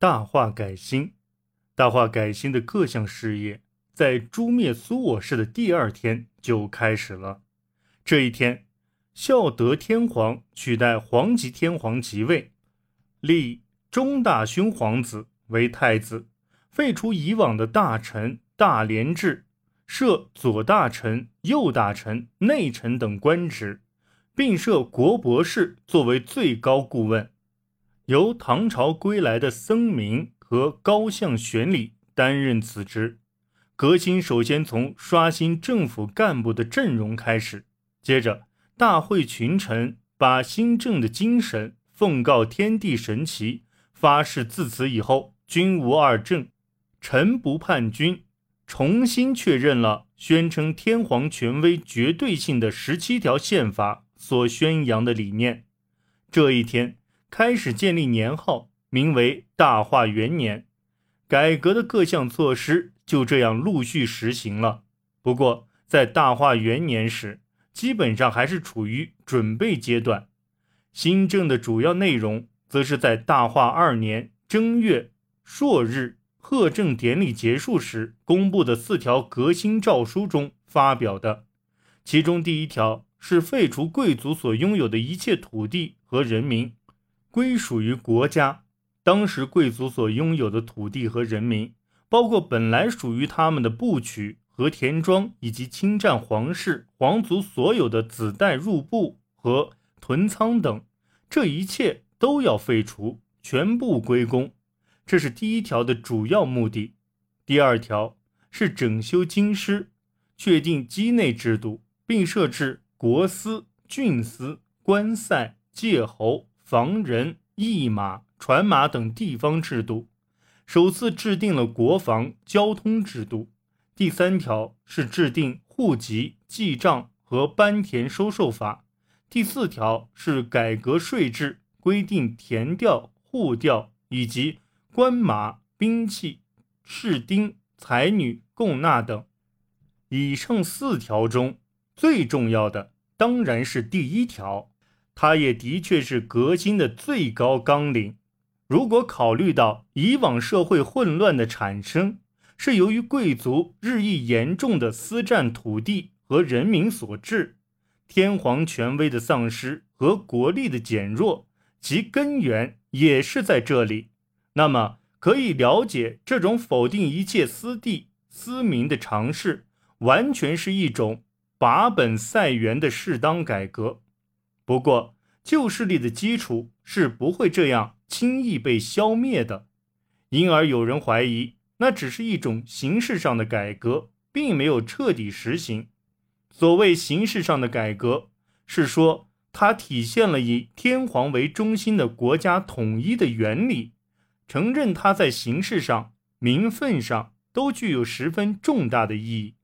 大化改新。大化改新的各项事业，在诛灭苏我氏的第二天就开始了。这一天，孝德天皇取代皇极天皇即位，立中大勋皇子为太子，废除以往的大臣、大连制，设左大臣、右大臣、内臣等官职，并设国博士作为最高顾问，由唐朝归来的僧名。和高相玄礼担任此职。革新首先从刷新政府干部的阵容开始，接着大会群臣把新政的精神奉告天地神祇，发誓自此以后君无二政，臣不叛君，重新确认了宣称天皇权威绝对性的十七条宪法所宣扬的理念。这一天开始建立年号。名为大化元年，改革的各项措施就这样陆续实行了。不过，在大化元年时，基本上还是处于准备阶段。新政的主要内容，则是在大化二年正月朔日贺正典礼结束时公布的四条革新诏书中发表的。其中第一条是废除贵族所拥有的一切土地和人民，归属于国家。当时贵族所拥有的土地和人民，包括本来属于他们的部曲和田庄，以及侵占皇室皇族所有的子代入部和屯仓等，这一切都要废除，全部归公。这是第一条的主要目的。第二条是整修京师，确定畿内制度，并设置国司、郡司、官塞、界侯、防人、驿马。传马等地方制度，首次制定了国防交通制度。第三条是制定户籍记账和班田收受法。第四条是改革税制，规定田调、户调以及官马、兵器、士丁、才女供纳等。以上四条中最重要的当然是第一条，它也的确是革新的最高纲领。如果考虑到以往社会混乱的产生是由于贵族日益严重的私占土地和人民所致，天皇权威的丧失和国力的减弱，其根源也是在这里，那么可以了解，这种否定一切私地私民的尝试，完全是一种把本塞源的适当改革。不过，旧势力的基础是不会这样。轻易被消灭的，因而有人怀疑那只是一种形式上的改革，并没有彻底实行。所谓形式上的改革，是说它体现了以天皇为中心的国家统一的原理，承认它在形式上、名分上都具有十分重大的意义。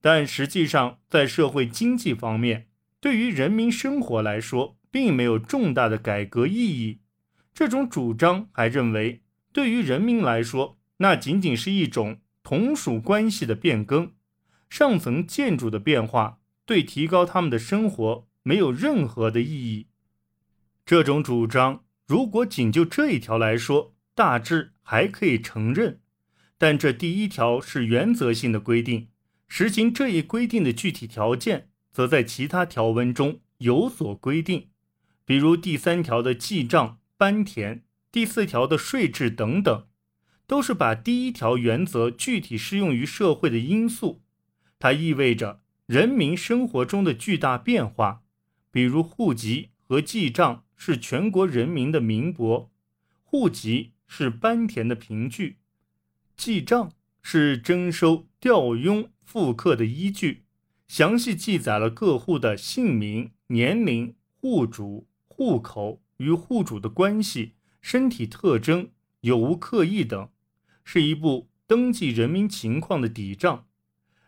但实际上，在社会经济方面，对于人民生活来说，并没有重大的改革意义。这种主张还认为，对于人民来说，那仅仅是一种同属关系的变更，上层建筑的变化，对提高他们的生活没有任何的意义。这种主张，如果仅就这一条来说，大致还可以承认，但这第一条是原则性的规定，实行这一规定的具体条件，则在其他条文中有所规定，比如第三条的记账。班田第四条的税制等等，都是把第一条原则具体适用于社会的因素。它意味着人民生活中的巨大变化，比如户籍和记账是全国人民的名簿，户籍是班田的凭据，记账是征收调佣赋课的依据，详细记载了各户的姓名、年龄、户主、户口。与户主的关系、身体特征有无刻意等，是一部登记人民情况的底账。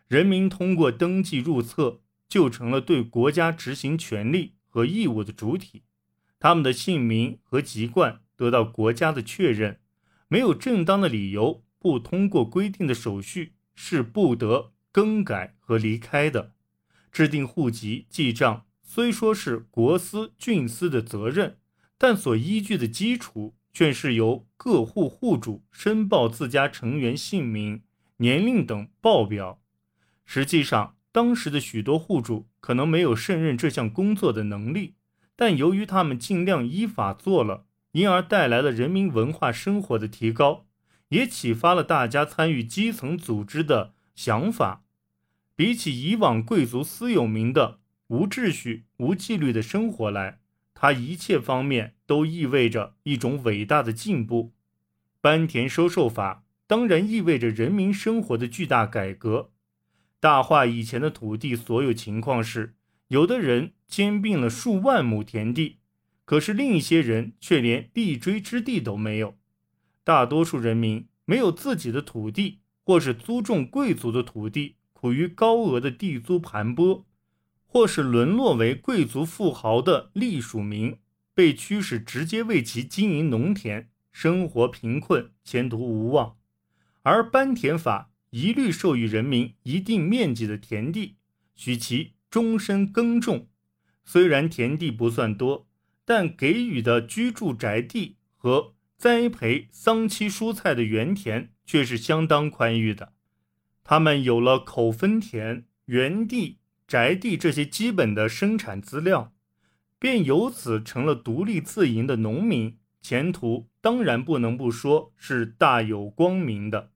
人民通过登记入册，就成了对国家执行权利和义务的主体。他们的姓名和籍贯得到国家的确认，没有正当的理由不通过规定的手续，是不得更改和离开的。制定户籍记账虽说是国司、郡司的责任。但所依据的基础却是由各户户主申报自家成员姓名、年龄等报表。实际上，当时的许多户主可能没有胜任这项工作的能力，但由于他们尽量依法做了，因而带来了人民文化生活的提高，也启发了大家参与基层组织的想法。比起以往贵族私有名的无秩序、无纪律的生活来，它一切方面都意味着一种伟大的进步。班田收受法当然意味着人民生活的巨大改革。大化以前的土地所有情况是，有的人兼并了数万亩田地，可是另一些人却连立锥之地都没有。大多数人民没有自己的土地，或是租种贵族的土地，处于高额的地租盘剥，或是沦落为贵族富豪的隶属民，被驱使直接为其经营农田，生活贫困，前途无望。而班田法。一律授予人民一定面积的田地，许其终身耕种。虽然田地不算多，但给予的居住宅地和栽培桑期蔬菜的园田却是相当宽裕的。他们有了口分田、园地、宅地这些基本的生产资料，便由此成了独立自营的农民，前途当然不能不说是大有光明的。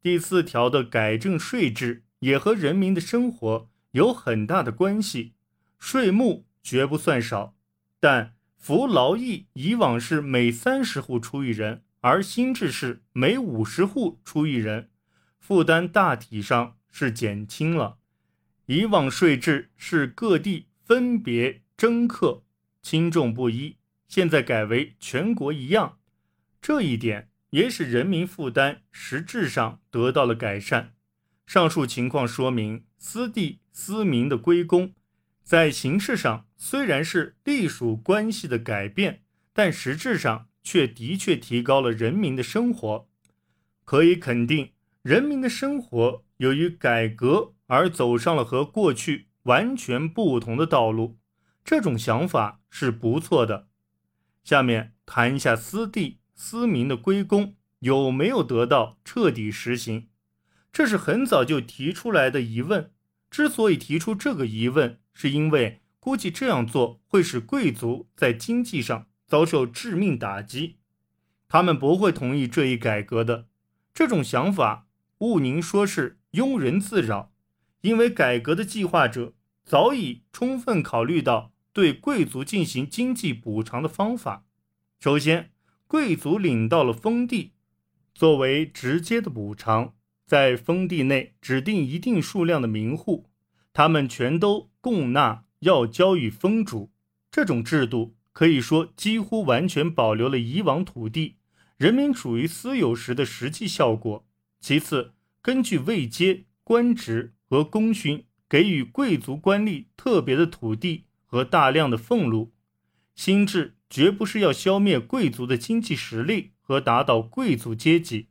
第四条的改正税制也和人民的生活有很大的关系，税目绝不算少，但服劳役以往是每三十户出一人，而新制是每五十户出一人，负担大体上是减轻了。以往税制是各地分别征课，轻重不一，现在改为全国一样，这一点。也使人民负担实质上得到了改善。上述情况说明，私地私民的归公，在形式上虽然是隶属关系的改变，但实质上却的确提高了人民的生活。可以肯定，人民的生活由于改革而走上了和过去完全不同的道路。这种想法是不错的。下面谈一下私地。私民的归公有没有得到彻底实行？这是很早就提出来的疑问。之所以提出这个疑问，是因为估计这样做会使贵族在经济上遭受致命打击，他们不会同意这一改革的。这种想法，勿宁说是庸人自扰，因为改革的计划者早已充分考虑到对贵族进行经济补偿的方法。首先。贵族领到了封地，作为直接的补偿，在封地内指定一定数量的民户，他们全都供纳要交予封主。这种制度可以说几乎完全保留了以往土地人民处于私有时的实际效果。其次，根据位阶、官职和功勋，给予贵族官吏特别的土地和大量的俸禄。新制。绝不是要消灭贵族的经济实力和打倒贵族阶级，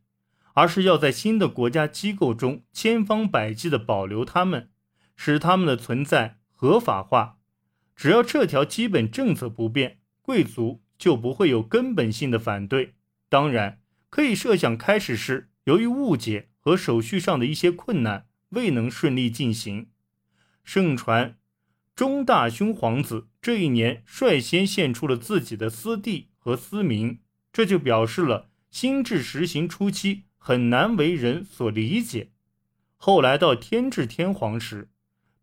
而是要在新的国家机构中千方百计地保留他们，使他们的存在合法化。只要这条基本政策不变，贵族就不会有根本性的反对。当然，可以设想，开始时由于误解和手续上的一些困难，未能顺利进行。盛传。中大兄皇子这一年率先献出了自己的私地和私名，这就表示了新制实行初期很难为人所理解。后来到天智天皇时，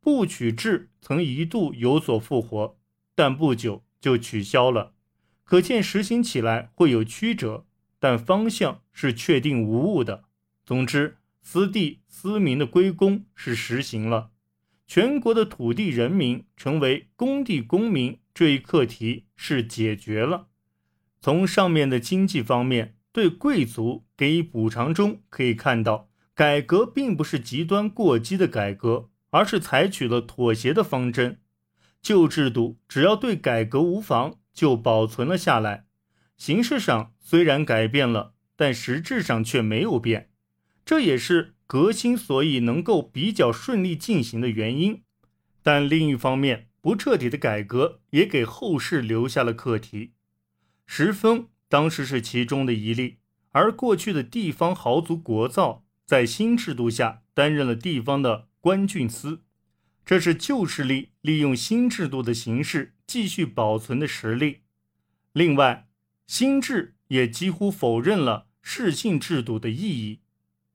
不取制曾一度有所复活，但不久就取消了，可见实行起来会有曲折，但方向是确定无误的。总之，私地私民的归公是实行了。全国的土地人民成为公地公民这一课题是解决了。从上面的经济方面对贵族给予补偿中可以看到，改革并不是极端过激的改革，而是采取了妥协的方针。旧制度只要对改革无妨，就保存了下来。形式上虽然改变了，但实质上却没有变。这也是。革新所以能够比较顺利进行的原因，但另一方面，不彻底的改革也给后世留下了课题。十分当时是其中的一例。而过去的地方豪族国造，在新制度下担任了地方的官郡司，这是旧势力利用新制度的形式继续保存的实力。另外，新制也几乎否认了世姓制度的意义，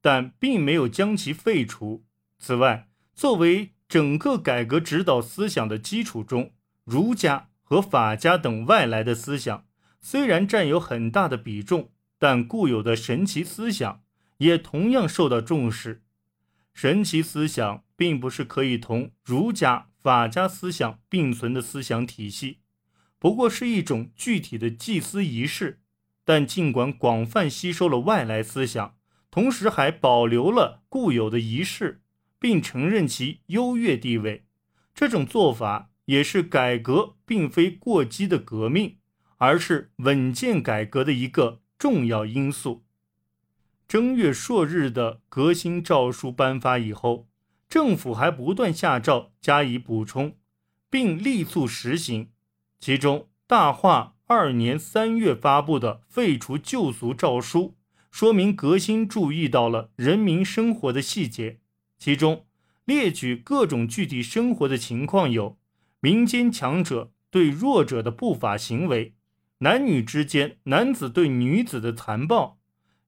但并没有将其废除。此外，作为整个改革指导思想的基础中，儒家和法家等外来的思想虽然占有很大的比重。但固有的神奇思想也同样受到重视。神奇思想并不是可以同儒家、法家思想并存的思想体系，不过是一种具体的祭祀仪式。但尽管广泛吸收了外来思想，同时还保留了固有的仪式，并承认其优越地位，这种做法也是改革并非过激的革命，而是稳健改革的一个。重要因素。正月朔日的革新诏书颁发以后，政府还不断下诏加以补充，并力促实行。其中，大化二年三月发布的废除旧俗诏书，说明革新注意到了人民生活的细节。其中列举各种具体生活的情况有：民间强者对弱者的不法行为。男女之间，男子对女子的残暴，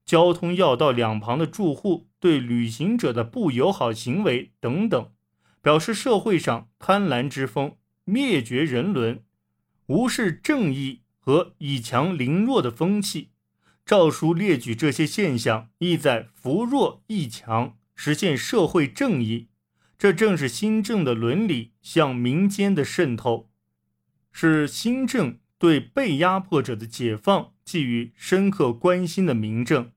交通要道两旁的住户对旅行者的不友好行为等等，表示社会上贪婪之风、灭绝人伦、无视正义和以强凌弱的风气。诏书列举这些现象，意在扶弱抑强，实现社会正义。这正是新政的伦理向民间的渗透，是新政。对被压迫者的解放寄予深刻关心的民政，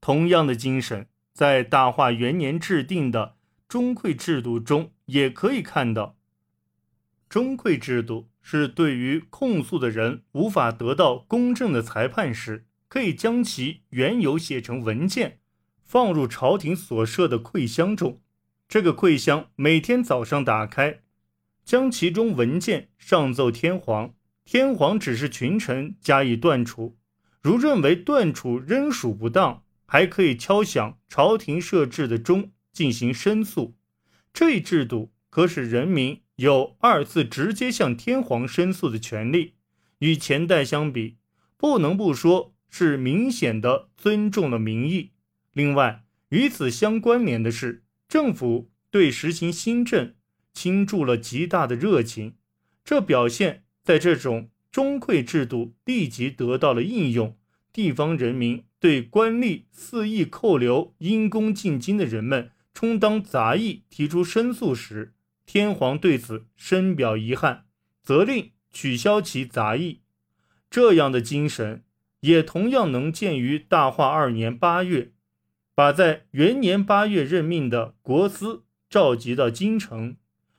同样的精神在大化元年制定的中馈制度中也可以看到。中馈制度是对于控诉的人无法得到公正的裁判时，可以将其原由写成文件，放入朝廷所设的馈箱中。这个馈箱每天早上打开，将其中文件上奏天皇。天皇指示群臣加以断处，如认为断处仍属不当，还可以敲响朝廷设置的钟进行申诉。这一制度可使人民有二次直接向天皇申诉的权利。与前代相比，不能不说是明显的尊重了民意。另外，与此相关联的是，政府对实行新政倾注了极大的热情，这表现。在这种中馈制度立即得到了应用，地方人民对官吏肆意扣留因公进京的人们充当杂役提出申诉时，天皇对此深表遗憾，责令取消其杂役。这样的精神也同样能见于大化二年八月，把在元年八月任命的国司召集到京城，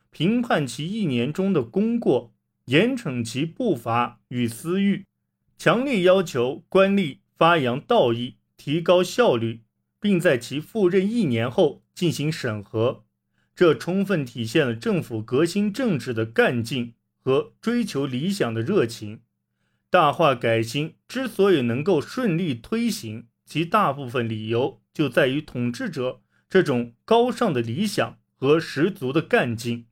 评判其一年中的功过。严惩其不法与私欲，强烈要求官吏发扬道义，提高效率，并在其赴任一年后进行审核。这充分体现了政府革新政治的干劲和追求理想的热情。大化改新之所以能够顺利推行，其大部分理由就在于统治者这种高尚的理想和十足的干劲。